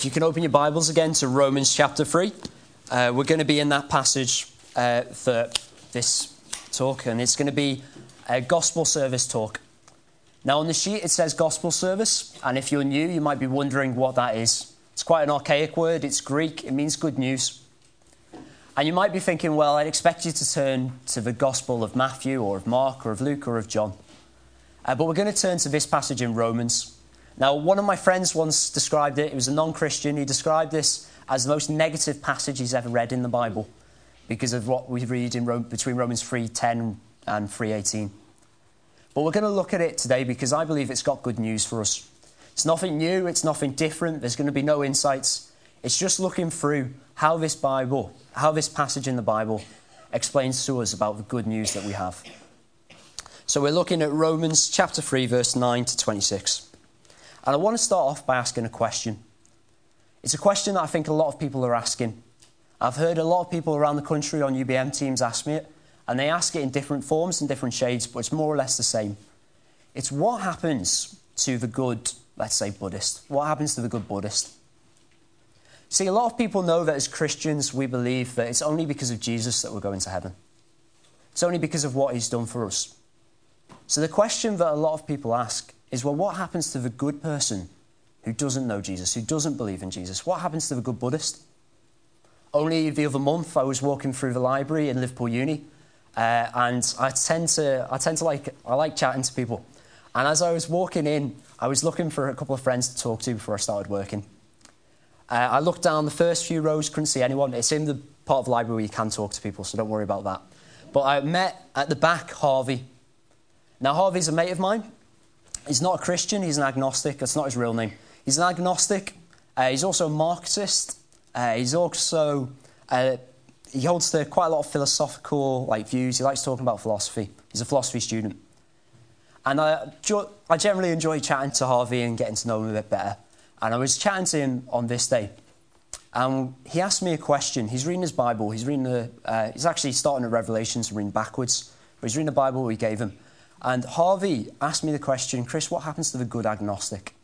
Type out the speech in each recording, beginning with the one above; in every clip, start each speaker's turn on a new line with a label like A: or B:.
A: If you can open your Bibles again to Romans chapter 3, uh, we're going to be in that passage uh, for this talk, and it's going to be a gospel service talk. Now, on the sheet it says gospel service, and if you're new, you might be wondering what that is. It's quite an archaic word, it's Greek, it means good news. And you might be thinking, well, I'd expect you to turn to the gospel of Matthew, or of Mark, or of Luke, or of John. Uh, but we're going to turn to this passage in Romans. Now, one of my friends once described it, he was a non Christian, he described this as the most negative passage he's ever read in the Bible because of what we read in Rome, between Romans 3.10 and 3.18. But we're going to look at it today because I believe it's got good news for us. It's nothing new, it's nothing different, there's going to be no insights. It's just looking through how this Bible, how this passage in the Bible explains to us about the good news that we have. So we're looking at Romans chapter 3, verse 9 to 26. And I want to start off by asking a question. It's a question that I think a lot of people are asking. I've heard a lot of people around the country on UBM teams ask me it, and they ask it in different forms and different shades, but it's more or less the same. It's what happens to the good, let's say, Buddhist? What happens to the good Buddhist? See, a lot of people know that as Christians, we believe that it's only because of Jesus that we're going to heaven. It's only because of what he's done for us. So the question that a lot of people ask is well, what happens to the good person who doesn't know Jesus, who doesn't believe in Jesus? What happens to the good Buddhist? Only the other month, I was walking through the library in Liverpool Uni, uh, and I tend to, I tend to like, I like chatting to people. And as I was walking in, I was looking for a couple of friends to talk to before I started working. Uh, I looked down the first few rows, couldn't see anyone. It's in the part of the library where you can talk to people, so don't worry about that. But I met at the back Harvey. Now, Harvey's a mate of mine. He's not a Christian, he's an agnostic. That's not his real name. He's an agnostic. Uh, he's also a Marxist. Uh, he's also, uh, he holds to quite a lot of philosophical like, views. He likes talking about philosophy. He's a philosophy student. And I, I generally enjoy chatting to Harvey and getting to know him a bit better. And I was chatting to him on this day. And he asked me a question. He's reading his Bible. He's reading the, uh, he's actually starting at Revelations and reading backwards. But he's reading the Bible we gave him. And Harvey asked me the question, Chris, what happens to the good agnostic?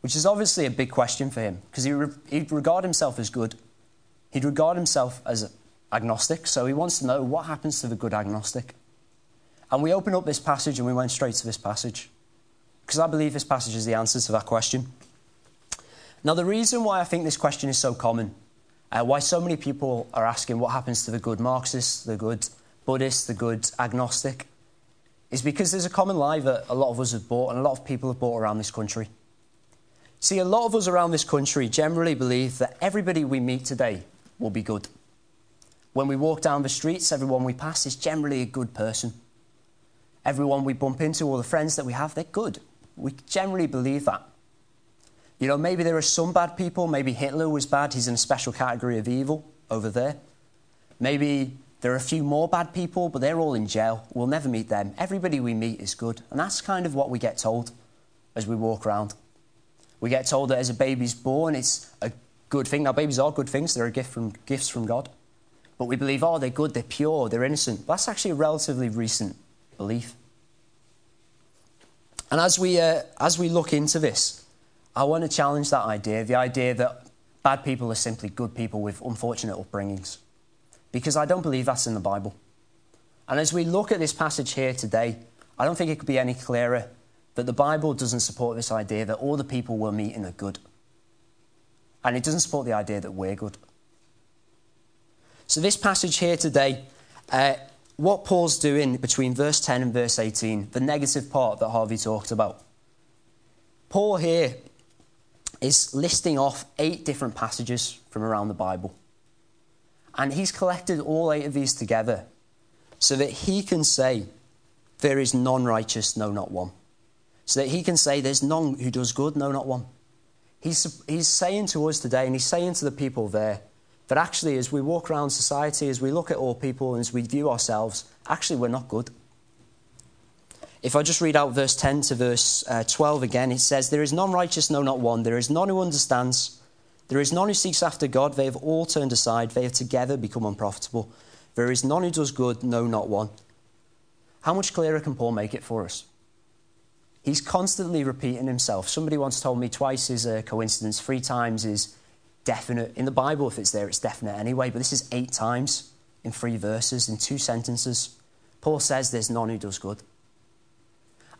A: Which is obviously a big question for him because he re- he'd regard himself as good. He'd regard himself as agnostic, so he wants to know what happens to the good agnostic. And we opened up this passage and we went straight to this passage because I believe this passage is the answer to that question. Now, the reason why I think this question is so common, uh, why so many people are asking what happens to the good Marxist, the good Buddhist, the good agnostic, is because there's a common lie that a lot of us have bought and a lot of people have bought around this country. See, a lot of us around this country generally believe that everybody we meet today will be good. When we walk down the streets, everyone we pass is generally a good person. Everyone we bump into, all the friends that we have, they're good. We generally believe that. You know, maybe there are some bad people. Maybe Hitler was bad. He's in a special category of evil over there. Maybe there are a few more bad people, but they're all in jail. We'll never meet them. Everybody we meet is good. And that's kind of what we get told as we walk around. We get told that as a baby's born, it's a good thing. Now, babies are good things, they're a gift from, gifts from God. But we believe, oh, they're good, they're pure, they're innocent. That's actually a relatively recent belief. And as we, uh, as we look into this, I want to challenge that idea the idea that bad people are simply good people with unfortunate upbringings because I don't believe that's in the Bible. And as we look at this passage here today, I don't think it could be any clearer that the Bible doesn't support this idea that all the people we're meeting are good. And it doesn't support the idea that we're good. So, this passage here today, uh, what Paul's doing between verse 10 and verse 18, the negative part that Harvey talked about, Paul here is listing off eight different passages from around the Bible. And he's collected all eight of these together so that he can say, There is none righteous, no, not one. So that he can say, There's none who does good, no, not one. He's, he's saying to us today, and he's saying to the people there, that actually, as we walk around society, as we look at all people, and as we view ourselves, actually, we're not good. If I just read out verse 10 to verse uh, 12 again, it says, There is none righteous, no, not one. There is none who understands. There is none who seeks after God. They have all turned aside. They have together become unprofitable. There is none who does good, no, not one. How much clearer can Paul make it for us? He's constantly repeating himself. Somebody once told me twice is a coincidence, three times is definite. In the Bible, if it's there, it's definite anyway, but this is eight times in three verses, in two sentences. Paul says there's none who does good.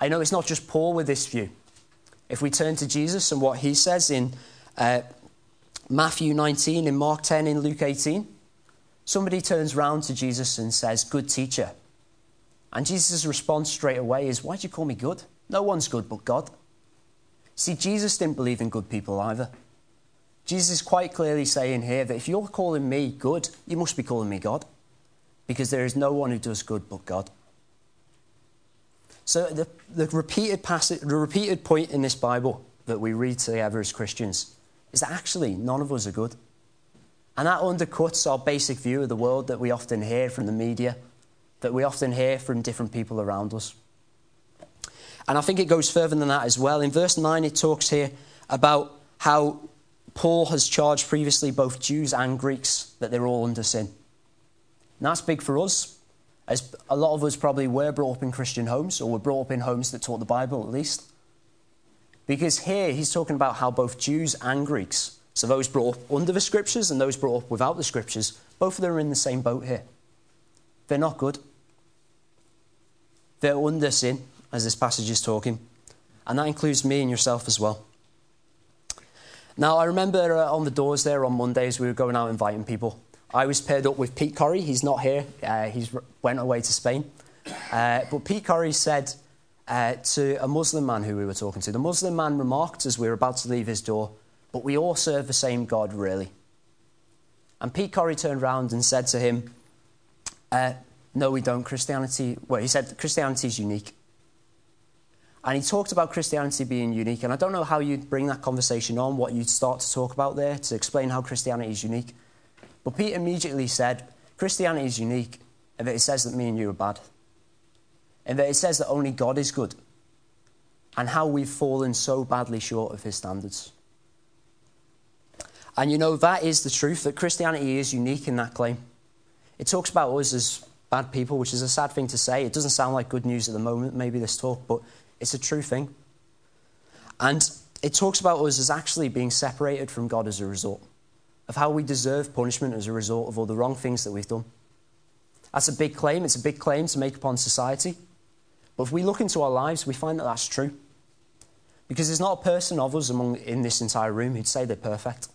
A: I know it's not just Paul with this view. If we turn to Jesus and what he says in uh, Matthew 19, in Mark 10, in Luke 18, somebody turns round to Jesus and says, Good teacher. And Jesus' response straight away is, Why do you call me good? No one's good but God. See, Jesus didn't believe in good people either. Jesus is quite clearly saying here that if you're calling me good, you must be calling me God. Because there is no one who does good but God. So the, the, repeated passage, the repeated point in this Bible that we read together as Christians is that actually none of us are good. And that undercuts our basic view of the world that we often hear from the media, that we often hear from different people around us. And I think it goes further than that as well. In verse 9, it talks here about how Paul has charged previously both Jews and Greeks that they're all under sin. And that's big for us, as a lot of us probably were brought up in Christian homes, or were brought up in homes that taught the Bible at least. Because here he's talking about how both Jews and Greeks, so those brought up under the scriptures and those brought up without the scriptures, both of them are in the same boat here. They're not good. They're under sin, as this passage is talking. And that includes me and yourself as well. Now, I remember uh, on the doors there on Mondays, we were going out inviting people. I was paired up with Pete Corrie. He's not here. Uh, he's went away to Spain. Uh, but Pete Corrie said uh, to a Muslim man who we were talking to, the Muslim man remarked as we were about to leave his door, but we all serve the same God, really. And Pete Corrie turned around and said to him, uh, no, we don't. Christianity, well, he said Christianity is unique. And he talked about Christianity being unique. And I don't know how you'd bring that conversation on, what you'd start to talk about there to explain how Christianity is unique. But Pete immediately said, Christianity is unique, and it says that me and you are bad. And that it says that only God is good. And how we've fallen so badly short of his standards. And you know, that is the truth, that Christianity is unique in that claim. It talks about us as bad people, which is a sad thing to say. It doesn't sound like good news at the moment, maybe this talk, but it's a true thing. And it talks about us as actually being separated from God as a result of how we deserve punishment as a result of all the wrong things that we've done. That's a big claim. It's a big claim to make upon society. But if we look into our lives, we find that that's true. Because there's not a person of us among, in this entire room who'd say they're perfect.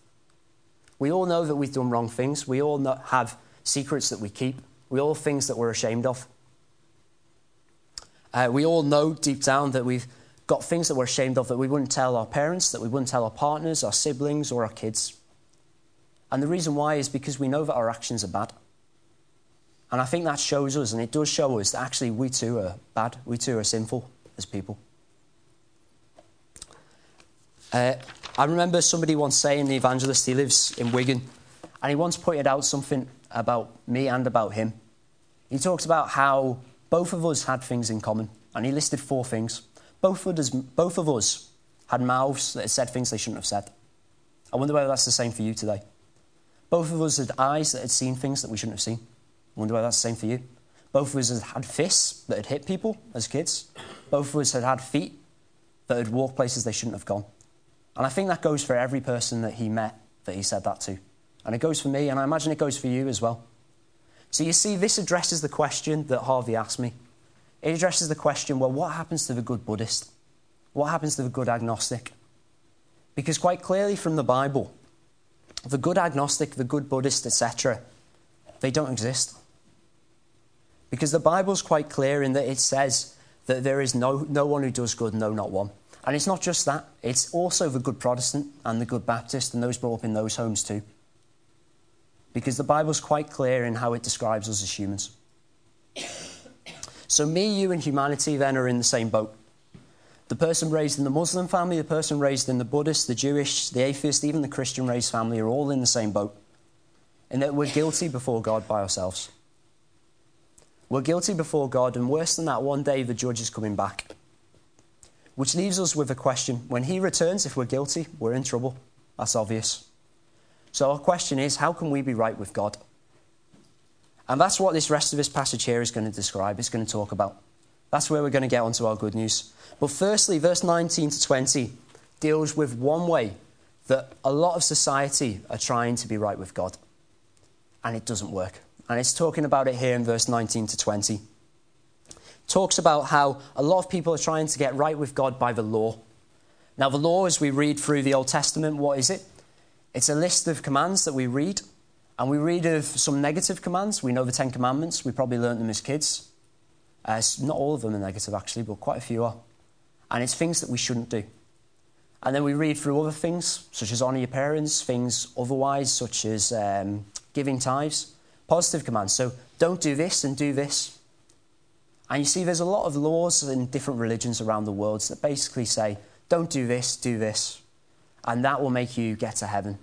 A: We all know that we've done wrong things. We all have secrets that we keep. We all have things that we're ashamed of. Uh, we all know deep down that we've got things that we're ashamed of that we wouldn't tell our parents, that we wouldn't tell our partners, our siblings, or our kids. And the reason why is because we know that our actions are bad. And I think that shows us, and it does show us, that actually we too are bad. We too are sinful as people. Uh, I remember somebody once saying, the evangelist, he lives in Wigan, and he once pointed out something about me and about him. He talked about how both of us had things in common, and he listed four things. Both of us, both of us had mouths that had said things they shouldn't have said. I wonder whether that's the same for you today. Both of us had eyes that had seen things that we shouldn't have seen. I wonder whether that's the same for you. Both of us had had fists that had hit people as kids. Both of us had had feet that had walked places they shouldn't have gone. And I think that goes for every person that he met that he said that to. And it goes for me, and I imagine it goes for you as well. So you see, this addresses the question that Harvey asked me. It addresses the question well, what happens to the good Buddhist? What happens to the good agnostic? Because quite clearly from the Bible, the good agnostic, the good Buddhist, etc., they don't exist. Because the Bible's quite clear in that it says that there is no, no one who does good, no, not one. And it's not just that, it's also the good Protestant and the good Baptist and those brought up in those homes too because the Bible's quite clear in how it describes us as humans. So, me, you, and humanity then are in the same boat. The person raised in the Muslim family, the person raised in the Buddhist, the Jewish, the atheist, even the Christian raised family are all in the same boat. In that we're guilty before God by ourselves. We're guilty before God, and worse than that, one day the judge is coming back. Which leaves us with a question. When he returns, if we're guilty, we're in trouble. That's obvious. So our question is how can we be right with God? And that's what this rest of this passage here is going to describe, it's going to talk about. That's where we're going to get onto our good news. But firstly, verse 19 to 20 deals with one way that a lot of society are trying to be right with God. And it doesn't work. And it's talking about it here in verse 19 to 20. It talks about how a lot of people are trying to get right with God by the law. Now, the law, as we read through the Old Testament, what is it? It's a list of commands that we read. And we read of some negative commands. We know the Ten Commandments. We probably learnt them as kids. Uh, not all of them are negative, actually, but quite a few are. And it's things that we shouldn't do. And then we read through other things, such as honour your parents, things otherwise, such as um, giving tithes, positive commands. So don't do this and do this. And you see, there's a lot of laws in different religions around the world that basically say, don't do this, do this. And that will make you get to heaven.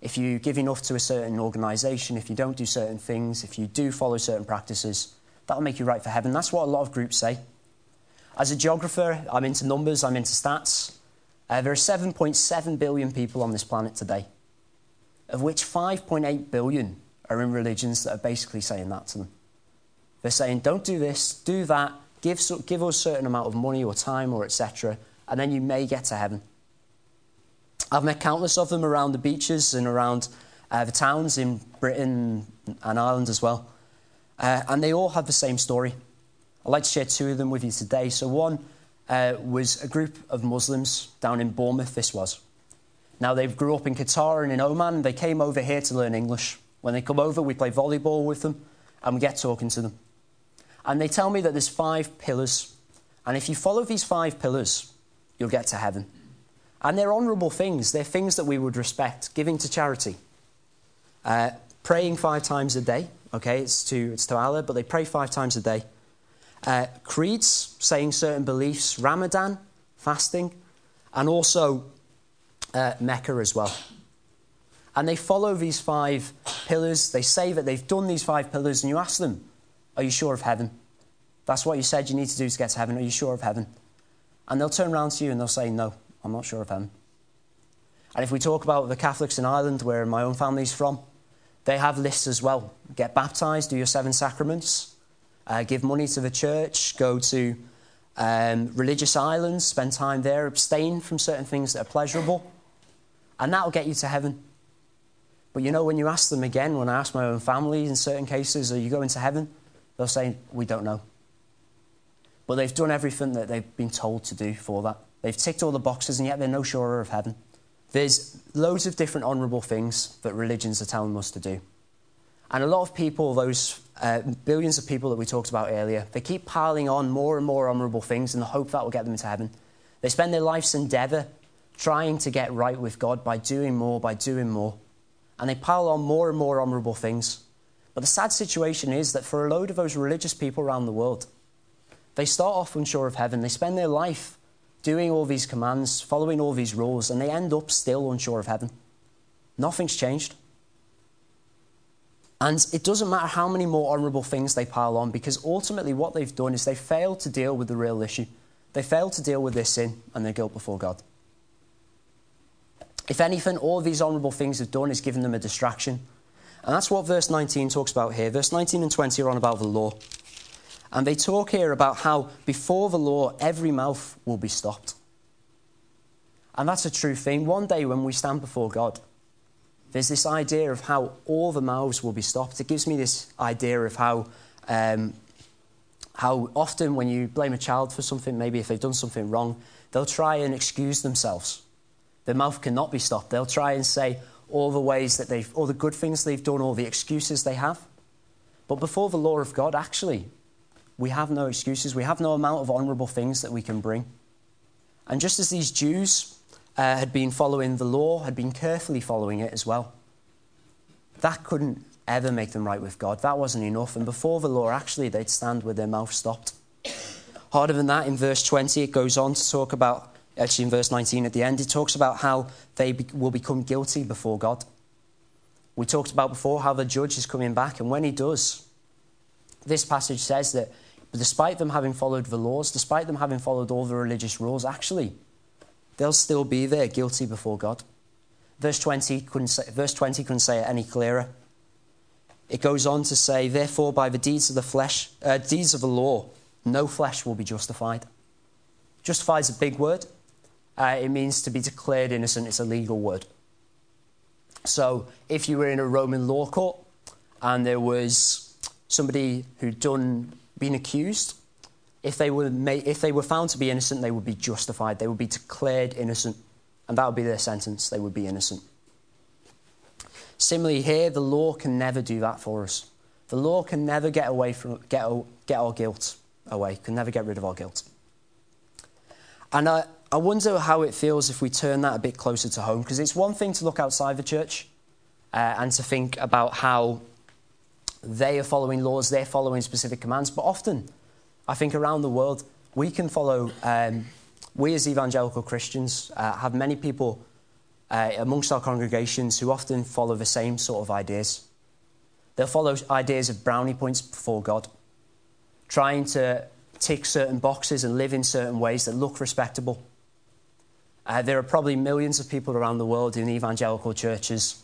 A: If you give enough to a certain organisation, if you don't do certain things, if you do follow certain practices, that'll make you right for heaven. That's what a lot of groups say. As a geographer, I'm into numbers, I'm into stats. Uh, there are 7.7 billion people on this planet today, of which 5.8 billion are in religions that are basically saying that to them. They're saying, don't do this, do that, give, give us a certain amount of money or time or etc., and then you may get to heaven. I've met countless of them around the beaches and around uh, the towns in Britain and Ireland as well. Uh, and they all have the same story. I'd like to share two of them with you today. So, one uh, was a group of Muslims down in Bournemouth, this was. Now, they grew up in Qatar and in Oman. They came over here to learn English. When they come over, we play volleyball with them and we get talking to them. And they tell me that there's five pillars. And if you follow these five pillars, you'll get to heaven. And they're honourable things. They're things that we would respect. Giving to charity. Uh, praying five times a day. Okay, it's to, it's to Allah, but they pray five times a day uh, creeds, saying certain beliefs, Ramadan, fasting, and also uh, Mecca as well. And they follow these five pillars. They say that they've done these five pillars, and you ask them, Are you sure of heaven? That's what you said you need to do to get to heaven. Are you sure of heaven? And they'll turn around to you and they'll say, No, I'm not sure of heaven. And if we talk about the Catholics in Ireland, where my own family's from, they have lists as well. Get baptized, do your seven sacraments, uh, give money to the church, go to um, religious islands, spend time there, abstain from certain things that are pleasurable, and that'll get you to heaven. But you know, when you ask them again, when I ask my own family in certain cases, are you going to heaven? They'll say, we don't know. But they've done everything that they've been told to do for that. They've ticked all the boxes, and yet they're no surer of heaven. There's loads of different honourable things that religions are telling us to do. And a lot of people, those uh, billions of people that we talked about earlier, they keep piling on more and more honourable things in the hope that will get them into heaven. They spend their life's endeavour trying to get right with God by doing more, by doing more. And they pile on more and more honourable things. But the sad situation is that for a load of those religious people around the world, they start off unsure of heaven. They spend their life doing all these commands, following all these rules, and they end up still unsure of heaven. Nothing's changed. And it doesn't matter how many more honourable things they pile on, because ultimately what they've done is they failed to deal with the real issue. They failed to deal with their sin and their guilt before God. If anything, all these honourable things have done is given them a distraction. And that's what verse 19 talks about here. Verse 19 and 20 are on about the law. And they talk here about how before the law, every mouth will be stopped. And that's a true thing. One day when we stand before God, there's this idea of how all the mouths will be stopped. It gives me this idea of how, um, how often when you blame a child for something, maybe if they've done something wrong, they'll try and excuse themselves. Their mouth cannot be stopped. They'll try and say all the ways that they've, all the good things they've done, all the excuses they have. But before the law of God, actually, we have no excuses. We have no amount of honourable things that we can bring. And just as these Jews uh, had been following the law, had been carefully following it as well. That couldn't ever make them right with God. That wasn't enough. And before the law, actually, they'd stand with their mouth stopped. Harder than that, in verse 20, it goes on to talk about, actually, in verse 19 at the end, it talks about how they be, will become guilty before God. We talked about before how the judge is coming back, and when he does, this passage says that despite them having followed the laws, despite them having followed all the religious rules, actually, they'll still be there guilty before God. Verse 20 couldn't say, verse 20 couldn't say it any clearer. It goes on to say, Therefore, by the deeds of the flesh, uh, deeds of the law, no flesh will be justified. Justified is a big word. Uh, it means to be declared innocent. It's a legal word. So if you were in a Roman law court and there was somebody who'd done been accused, if they were made, if they were found to be innocent, they would be justified. They would be declared innocent, and that would be their sentence. They would be innocent. Similarly, here the law can never do that for us. The law can never get away from get, get our guilt away. Can never get rid of our guilt. And I, I wonder how it feels if we turn that a bit closer to home, because it's one thing to look outside the church uh, and to think about how they are following laws, they're following specific commands, but often, I think around the world, we can follow, um, we as evangelical Christians uh, have many people uh, amongst our congregations who often follow the same sort of ideas. They'll follow ideas of brownie points before God, trying to tick certain boxes and live in certain ways that look respectable. Uh, there are probably millions of people around the world in evangelical churches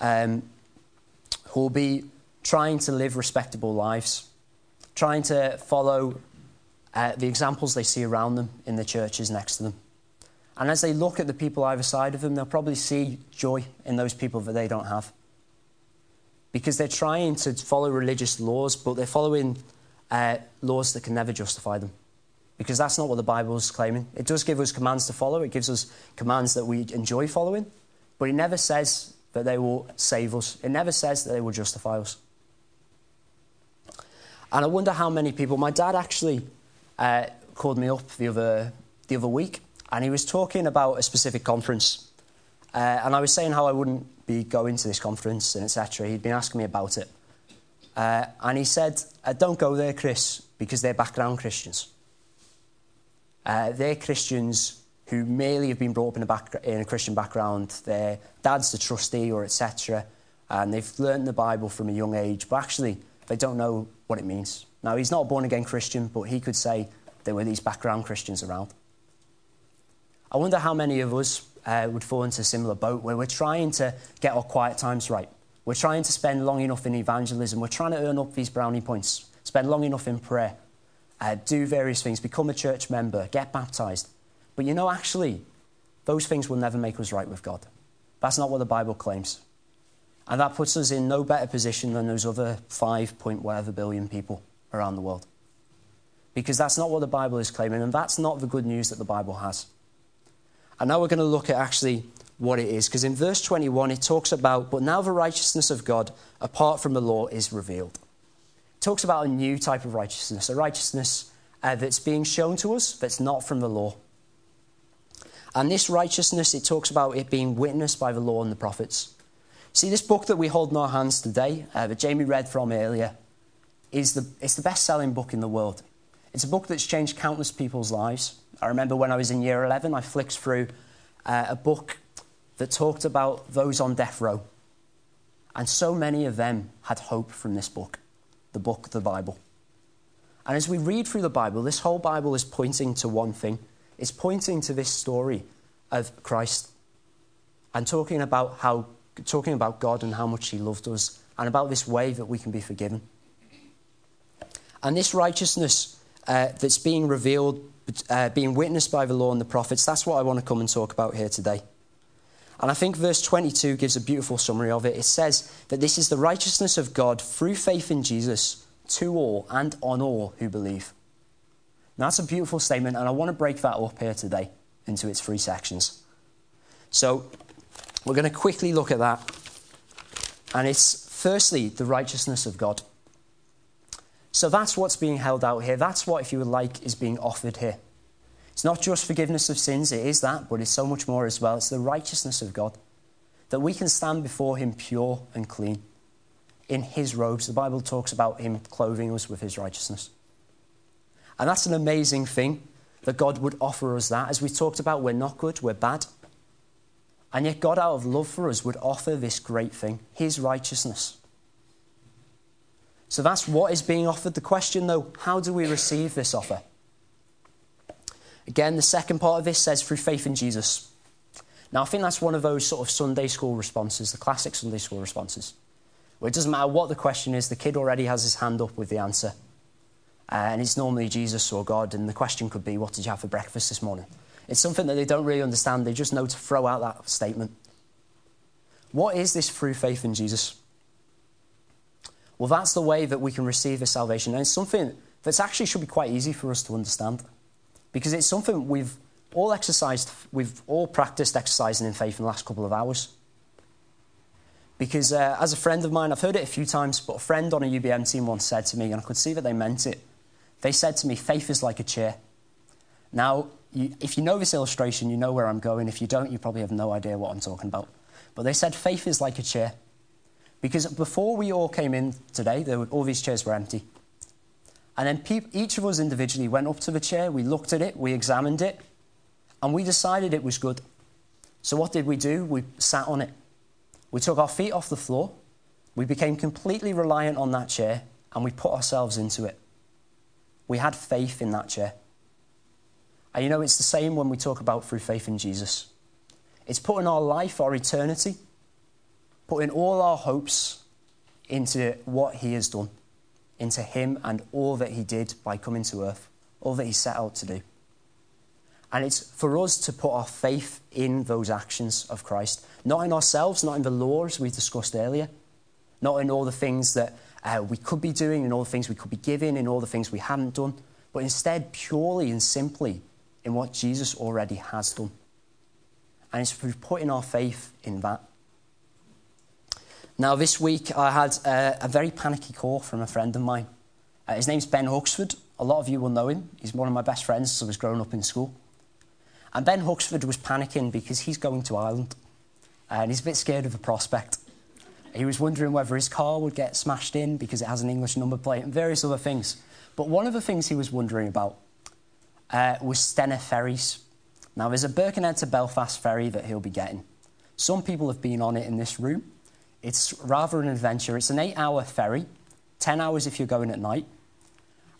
A: um, who will be trying to live respectable lives, trying to follow uh, the examples they see around them in the churches next to them. And as they look at the people either side of them, they'll probably see joy in those people that they don't have. Because they're trying to follow religious laws, but they're following uh, laws that can never justify them because that's not what the Bible is claiming. It does give us commands to follow, it gives us commands that we enjoy following, but it never says that they will save us, it never says that they will justify us. And I wonder how many people, my dad actually uh, called me up the other, the other week, and he was talking about a specific conference. Uh, and I was saying how I wouldn't be going to this conference and etc. He'd been asking me about it. Uh, and he said, uh, Don't go there, Chris, because they're background Christians. Uh, they're Christians who merely have been brought up in a, back, in a Christian background. Their dad's the trustee or etc. And they've learned the Bible from a young age, but actually they don't know what it means. Now, he's not a born again Christian, but he could say there were these background Christians around. I wonder how many of us uh, would fall into a similar boat where we're trying to get our quiet times right. We're trying to spend long enough in evangelism. We're trying to earn up these brownie points, spend long enough in prayer uh, do various things, become a church member, get baptized. But you know, actually, those things will never make us right with God. That's not what the Bible claims. And that puts us in no better position than those other five point whatever billion people around the world. Because that's not what the Bible is claiming, and that's not the good news that the Bible has. And now we're going to look at actually what it is, because in verse 21 it talks about, but now the righteousness of God apart from the law is revealed talks about a new type of righteousness, a righteousness uh, that's being shown to us that's not from the law. And this righteousness, it talks about it being witnessed by the law and the prophets. See, this book that we hold in our hands today, uh, that Jamie read from earlier, is the, it's the best selling book in the world. It's a book that's changed countless people's lives. I remember when I was in year 11, I flicked through uh, a book that talked about those on death row. And so many of them had hope from this book the book, the Bible. And as we read through the Bible, this whole Bible is pointing to one thing it's pointing to this story of Christ and talking about, how, talking about God and how much He loved us and about this way that we can be forgiven. And this righteousness uh, that's being revealed, uh, being witnessed by the law and the prophets, that's what I want to come and talk about here today. And I think verse 22 gives a beautiful summary of it. It says that this is the righteousness of God through faith in Jesus to all and on all who believe. Now, that's a beautiful statement, and I want to break that up here today into its three sections. So, we're going to quickly look at that. And it's firstly the righteousness of God. So, that's what's being held out here. That's what, if you would like, is being offered here. It's not just forgiveness of sins, it is that, but it's so much more as well. It's the righteousness of God. That we can stand before Him pure and clean in His robes. The Bible talks about Him clothing us with His righteousness. And that's an amazing thing that God would offer us that. As we talked about, we're not good, we're bad. And yet, God, out of love for us, would offer this great thing His righteousness. So that's what is being offered. The question, though, how do we receive this offer? Again, the second part of this says through faith in Jesus. Now, I think that's one of those sort of Sunday school responses, the classic Sunday school responses, where it doesn't matter what the question is, the kid already has his hand up with the answer. Uh, and it's normally Jesus or God, and the question could be, What did you have for breakfast this morning? It's something that they don't really understand. They just know to throw out that statement. What is this through faith in Jesus? Well, that's the way that we can receive this salvation. And it's something that actually should be quite easy for us to understand because it's something we've all exercised, we've all practiced exercising in faith in the last couple of hours. Because uh, as a friend of mine, I've heard it a few times, but a friend on a UBM team once said to me, and I could see that they meant it. They said to me, faith is like a chair. Now, you, if you know this illustration, you know where I'm going. If you don't, you probably have no idea what I'm talking about. But they said faith is like a chair. Because before we all came in today, were, all these chairs were empty. And then each of us individually went up to the chair, we looked at it, we examined it, and we decided it was good. So what did we do? We sat on it. We took our feet off the floor, we became completely reliant on that chair, and we put ourselves into it. We had faith in that chair. And you know, it's the same when we talk about through faith in Jesus. It's putting our life, our eternity, putting all our hopes into what He has done, into Him and all that He did by coming to earth, all that He set out to do. And it's for us to put our faith in those actions of Christ, not in ourselves, not in the laws we discussed earlier, not in all the things that uh, we could be doing, in all the things we could be giving, in all the things we haven't done, but instead purely and simply in what Jesus already has done. And it's through putting our faith in that. Now, this week I had a, a very panicky call from a friend of mine. Uh, his name's Ben Huxford. A lot of you will know him. He's one of my best friends since I was growing up in school. And Ben Huxford was panicking because he's going to Ireland and he's a bit scared of the prospect. He was wondering whether his car would get smashed in because it has an English number plate and various other things. But one of the things he was wondering about uh, was Stena ferries. Now, there's a Birkenhead to Belfast ferry that he'll be getting. Some people have been on it in this room. It's rather an adventure. It's an eight hour ferry, 10 hours if you're going at night.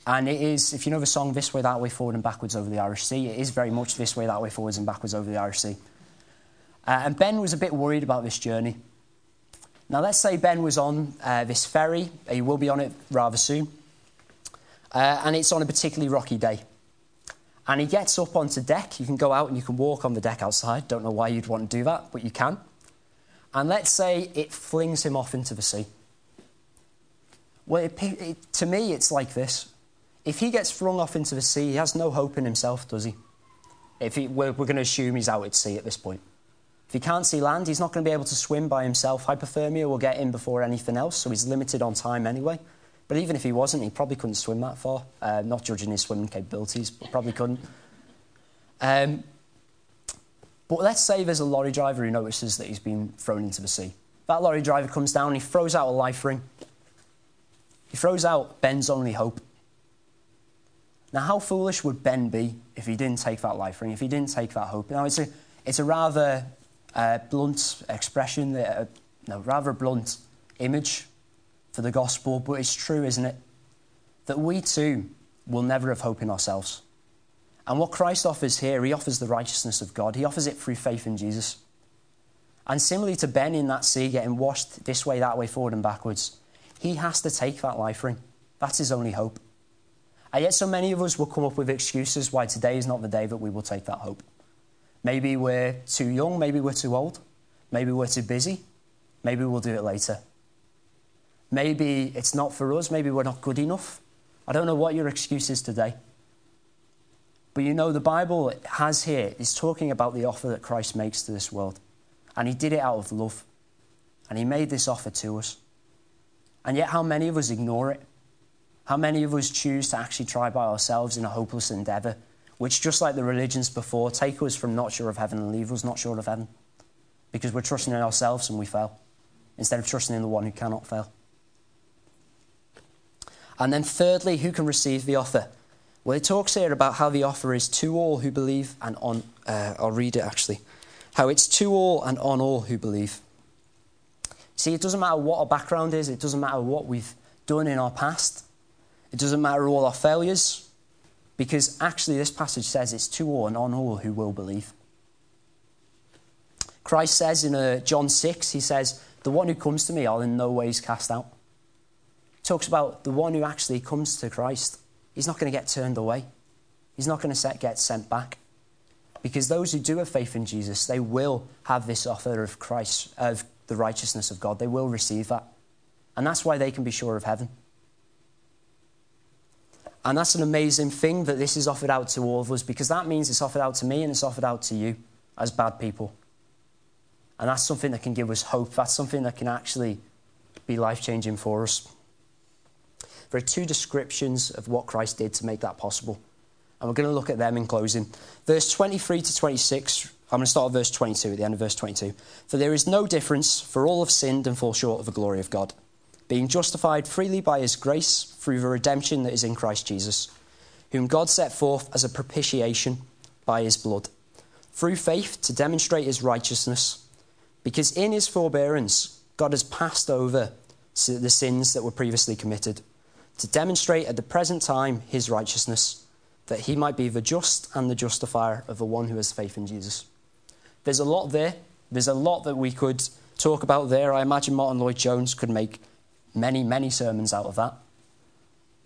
A: And it is, if you know the song This Way, That Way, Forward and Backwards Over the Irish Sea, it is very much this way, that way, forwards and backwards over the Irish Sea. Uh, and Ben was a bit worried about this journey. Now, let's say Ben was on uh, this ferry, he will be on it rather soon, uh, and it's on a particularly rocky day. And he gets up onto deck. You can go out and you can walk on the deck outside. Don't know why you'd want to do that, but you can. And let's say it flings him off into the sea. Well, it, it, to me, it's like this. If he gets flung off into the sea, he has no hope in himself, does he? If he, we're, we're going to assume he's out at sea at this point. If he can't see land, he's not going to be able to swim by himself. Hypothermia will get him before anything else, so he's limited on time anyway. But even if he wasn't, he probably couldn't swim that far. Uh, not judging his swimming capabilities, but probably couldn't. Um, but let's say there's a lorry driver who notices that he's been thrown into the sea. That lorry driver comes down, he throws out a life ring. He throws out Ben's only hope. Now, how foolish would Ben be if he didn't take that life ring, if he didn't take that hope? Now, it's a, it's a rather uh, blunt expression, uh, no, rather blunt image for the gospel, but it's true, isn't it? That we too will never have hope in ourselves. And what Christ offers here, he offers the righteousness of God. He offers it through faith in Jesus. And similarly to Ben in that sea, getting washed this way, that way, forward and backwards, he has to take that life ring. That's his only hope. And yet, so many of us will come up with excuses why today is not the day that we will take that hope. Maybe we're too young, maybe we're too old, maybe we're too busy, maybe we'll do it later. Maybe it's not for us. Maybe we're not good enough. I don't know what your excuse is today. But you know, the Bible has here is talking about the offer that Christ makes to this world. And he did it out of love. And he made this offer to us. And yet, how many of us ignore it? How many of us choose to actually try by ourselves in a hopeless endeavour, which, just like the religions before, take us from not sure of heaven and leave us not sure of heaven? Because we're trusting in ourselves and we fail, instead of trusting in the one who cannot fail. And then, thirdly, who can receive the offer? Well, it talks here about how the offer is to all who believe and on. Uh, I'll read it actually. How it's to all and on all who believe. See, it doesn't matter what our background is, it doesn't matter what we've done in our past, it doesn't matter all our failures, because actually, this passage says it's to all and on all who will believe. Christ says in uh, John 6, he says, The one who comes to me, I'll in no ways cast out talks about the one who actually comes to Christ. He's not going to get turned away. He's not going to get sent back. Because those who do have faith in Jesus, they will have this offer of Christ, of the righteousness of God. They will receive that. And that's why they can be sure of heaven. And that's an amazing thing that this is offered out to all of us because that means it's offered out to me and it's offered out to you as bad people. And that's something that can give us hope. That's something that can actually be life changing for us. There are two descriptions of what Christ did to make that possible. And we're going to look at them in closing. Verse 23 to 26, I'm going to start at verse 22, at the end of verse 22. For there is no difference, for all have sinned and fall short of the glory of God, being justified freely by his grace through the redemption that is in Christ Jesus, whom God set forth as a propitiation by his blood, through faith to demonstrate his righteousness, because in his forbearance God has passed over the sins that were previously committed, to demonstrate at the present time his righteousness that he might be the just and the justifier of the one who has faith in Jesus. There's a lot there. There's a lot that we could talk about there. I imagine Martyn Lloyd-Jones could make many, many sermons out of that.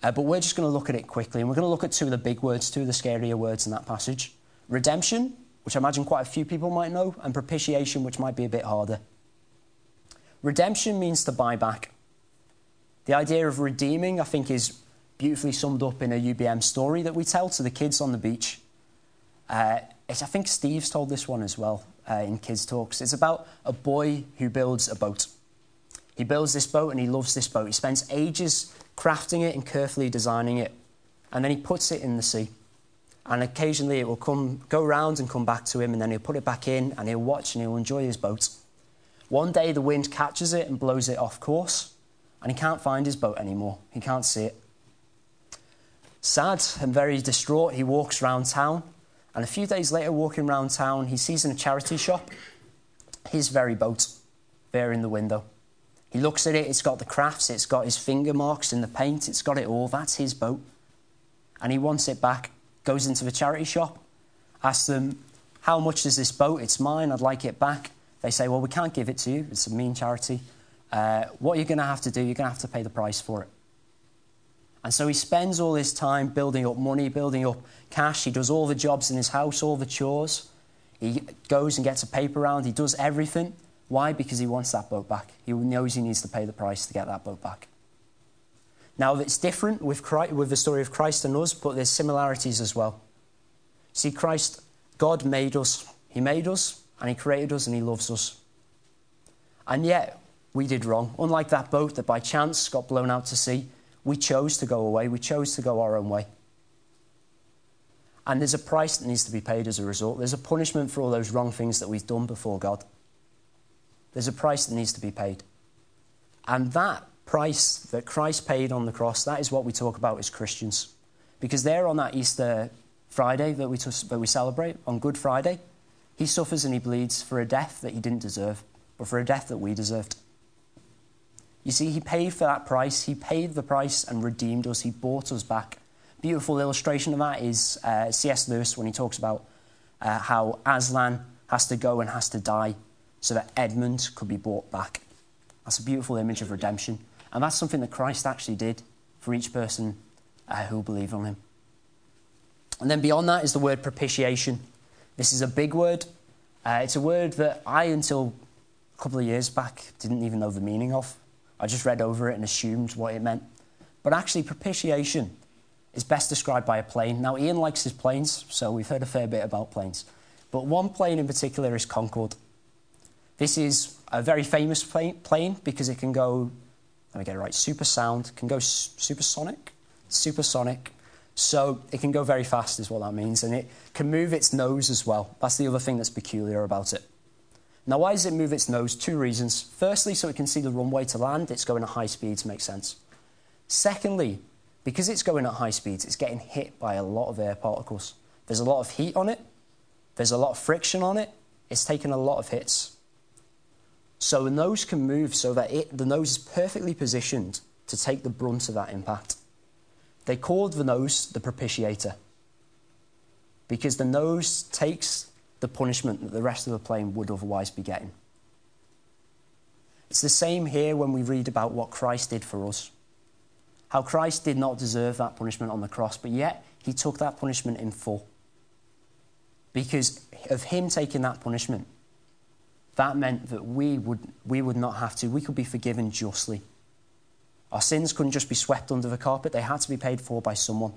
A: Uh, but we're just going to look at it quickly, and we're going to look at two of the big words, two of the scarier words in that passage redemption, which I imagine quite a few people might know, and propitiation, which might be a bit harder. Redemption means to buy back. The idea of redeeming, I think, is beautifully summed up in a UBM story that we tell to the kids on the beach. Uh, I think Steve's told this one as well uh, in Kids Talks. It's about a boy who builds a boat. He builds this boat and he loves this boat. He spends ages crafting it and carefully designing it. And then he puts it in the sea. And occasionally it will come, go round and come back to him, and then he'll put it back in and he'll watch and he'll enjoy his boat. One day the wind catches it and blows it off course, and he can't find his boat anymore. He can't see it. Sad and very distraught, he walks round town. And a few days later, walking round town, he sees in a charity shop his very boat there in the window. He looks at it, it's got the crafts, it's got his finger marks in the paint, it's got it all. That's his boat. And he wants it back. Goes into the charity shop, asks them, How much is this boat? It's mine, I'd like it back. They say, Well, we can't give it to you, it's a mean charity. Uh, what you're going to have to do, you're going to have to pay the price for it. And so he spends all his time building up money, building up cash. He does all the jobs in his house, all the chores. He goes and gets a paper round. He does everything. Why? Because he wants that boat back. He knows he needs to pay the price to get that boat back. Now, it's different with, Christ, with the story of Christ and us, but there's similarities as well. See, Christ, God made us. He made us, and He created us, and He loves us. And yet, we did wrong. Unlike that boat that by chance got blown out to sea, we chose to go away. We chose to go our own way. And there's a price that needs to be paid as a result. There's a punishment for all those wrong things that we've done before God. There's a price that needs to be paid. And that price that Christ paid on the cross, that is what we talk about as Christians. Because there on that Easter Friday that we, that we celebrate, on Good Friday, he suffers and he bleeds for a death that he didn't deserve, but for a death that we deserved. You see, he paid for that price. He paid the price and redeemed us. He bought us back. Beautiful illustration of that is uh, C.S. Lewis when he talks about uh, how Aslan has to go and has to die so that Edmund could be bought back. That's a beautiful image of redemption. And that's something that Christ actually did for each person uh, who believed on him. And then beyond that is the word propitiation. This is a big word. Uh, it's a word that I, until a couple of years back, didn't even know the meaning of. I just read over it and assumed what it meant. But actually, propitiation is best described by a plane. Now, Ian likes his planes, so we've heard a fair bit about planes. But one plane in particular is Concorde. This is a very famous plane because it can go, let me get it right, super sound, can go supersonic, supersonic. So it can go very fast, is what that means. And it can move its nose as well. That's the other thing that's peculiar about it. Now, why does it move its nose? Two reasons. Firstly, so it can see the runway to land, it's going at high speeds, makes sense. Secondly, because it's going at high speeds, it's getting hit by a lot of air particles. There's a lot of heat on it, there's a lot of friction on it, it's taking a lot of hits. So the nose can move so that it, the nose is perfectly positioned to take the brunt of that impact. They called the nose the propitiator because the nose takes the punishment that the rest of the plane would otherwise be getting. It's the same here when we read about what Christ did for us. how Christ did not deserve that punishment on the cross, but yet he took that punishment in full. Because of him taking that punishment, that meant that we would, we would not have to, we could be forgiven justly. Our sins couldn't just be swept under the carpet, they had to be paid for by someone.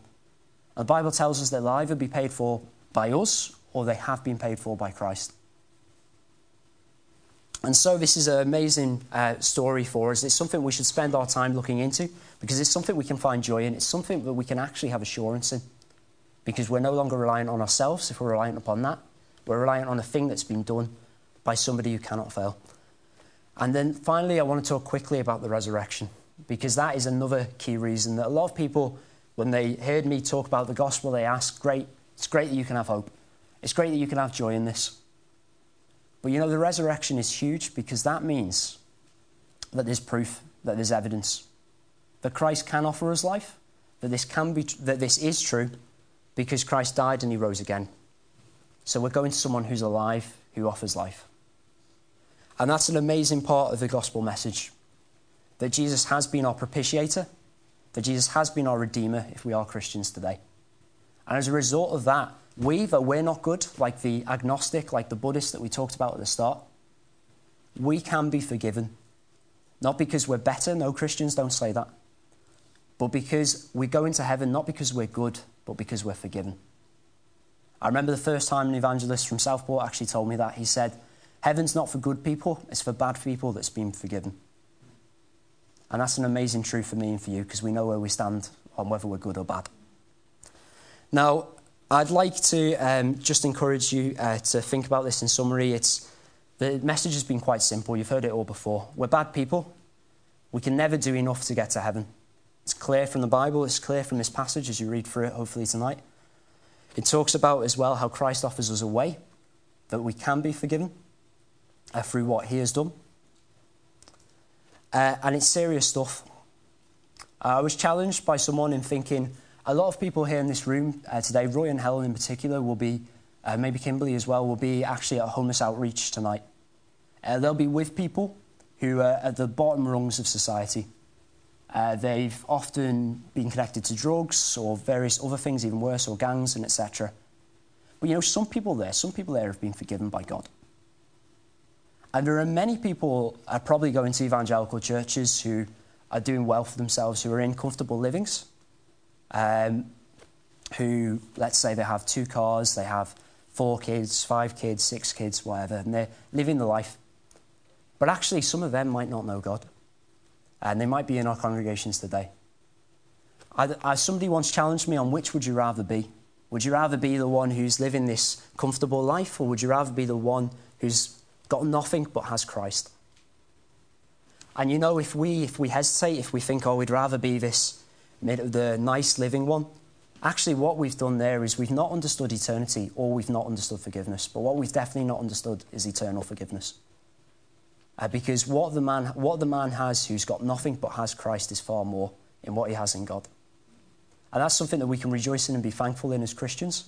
A: And the Bible tells us they'll either be paid for by us or they have been paid for by Christ. And so, this is an amazing uh, story for us. It's something we should spend our time looking into because it's something we can find joy in. It's something that we can actually have assurance in because we're no longer reliant on ourselves if we're reliant upon that. We're reliant on a thing that's been done by somebody who cannot fail. And then finally, I want to talk quickly about the resurrection because that is another key reason that a lot of people, when they heard me talk about the gospel, they ask, Great, it's great that you can have hope. It's great that you can have joy in this. But you know, the resurrection is huge because that means that there's proof, that there's evidence, that Christ can offer us life, that this, can be, that this is true because Christ died and he rose again. So we're going to someone who's alive, who offers life. And that's an amazing part of the gospel message that Jesus has been our propitiator, that Jesus has been our redeemer if we are Christians today. And as a result of that, we, though we're not good, like the agnostic, like the Buddhist that we talked about at the start, we can be forgiven. Not because we're better, no Christians don't say that, but because we go into heaven not because we're good, but because we're forgiven. I remember the first time an evangelist from Southport actually told me that. He said, Heaven's not for good people, it's for bad people that's been forgiven. And that's an amazing truth for me and for you because we know where we stand on whether we're good or bad. Now, I'd like to um, just encourage you uh, to think about this in summary. It's, the message has been quite simple. You've heard it all before. We're bad people. We can never do enough to get to heaven. It's clear from the Bible, it's clear from this passage as you read through it, hopefully, tonight. It talks about as well how Christ offers us a way that we can be forgiven uh, through what he has done. Uh, and it's serious stuff. I was challenged by someone in thinking, a lot of people here in this room uh, today, Roy and Helen in particular, will be, uh, maybe Kimberly as well, will be actually at homeless outreach tonight. Uh, they'll be with people who are at the bottom rungs of society. Uh, they've often been connected to drugs or various other things, even worse, or gangs and etc. But you know, some people there, some people there have been forgiven by God. And there are many people uh, probably going to evangelical churches who are doing well for themselves, who are in comfortable livings um, who, let's say, they have two cars, they have four kids, five kids, six kids, whatever, and they're living the life. But actually, some of them might not know God, and they might be in our congregations today. I, I, somebody once challenged me on which would you rather be? Would you rather be the one who's living this comfortable life, or would you rather be the one who's got nothing but has Christ? And you know, if we, if we hesitate, if we think, oh, we'd rather be this the nice living one. Actually, what we've done there is we've not understood eternity or we've not understood forgiveness. But what we've definitely not understood is eternal forgiveness. Uh, because what the, man, what the man has who's got nothing but has Christ is far more in what he has in God. And that's something that we can rejoice in and be thankful in as Christians.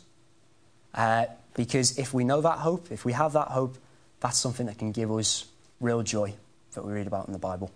A: Uh, because if we know that hope, if we have that hope, that's something that can give us real joy that we read about in the Bible.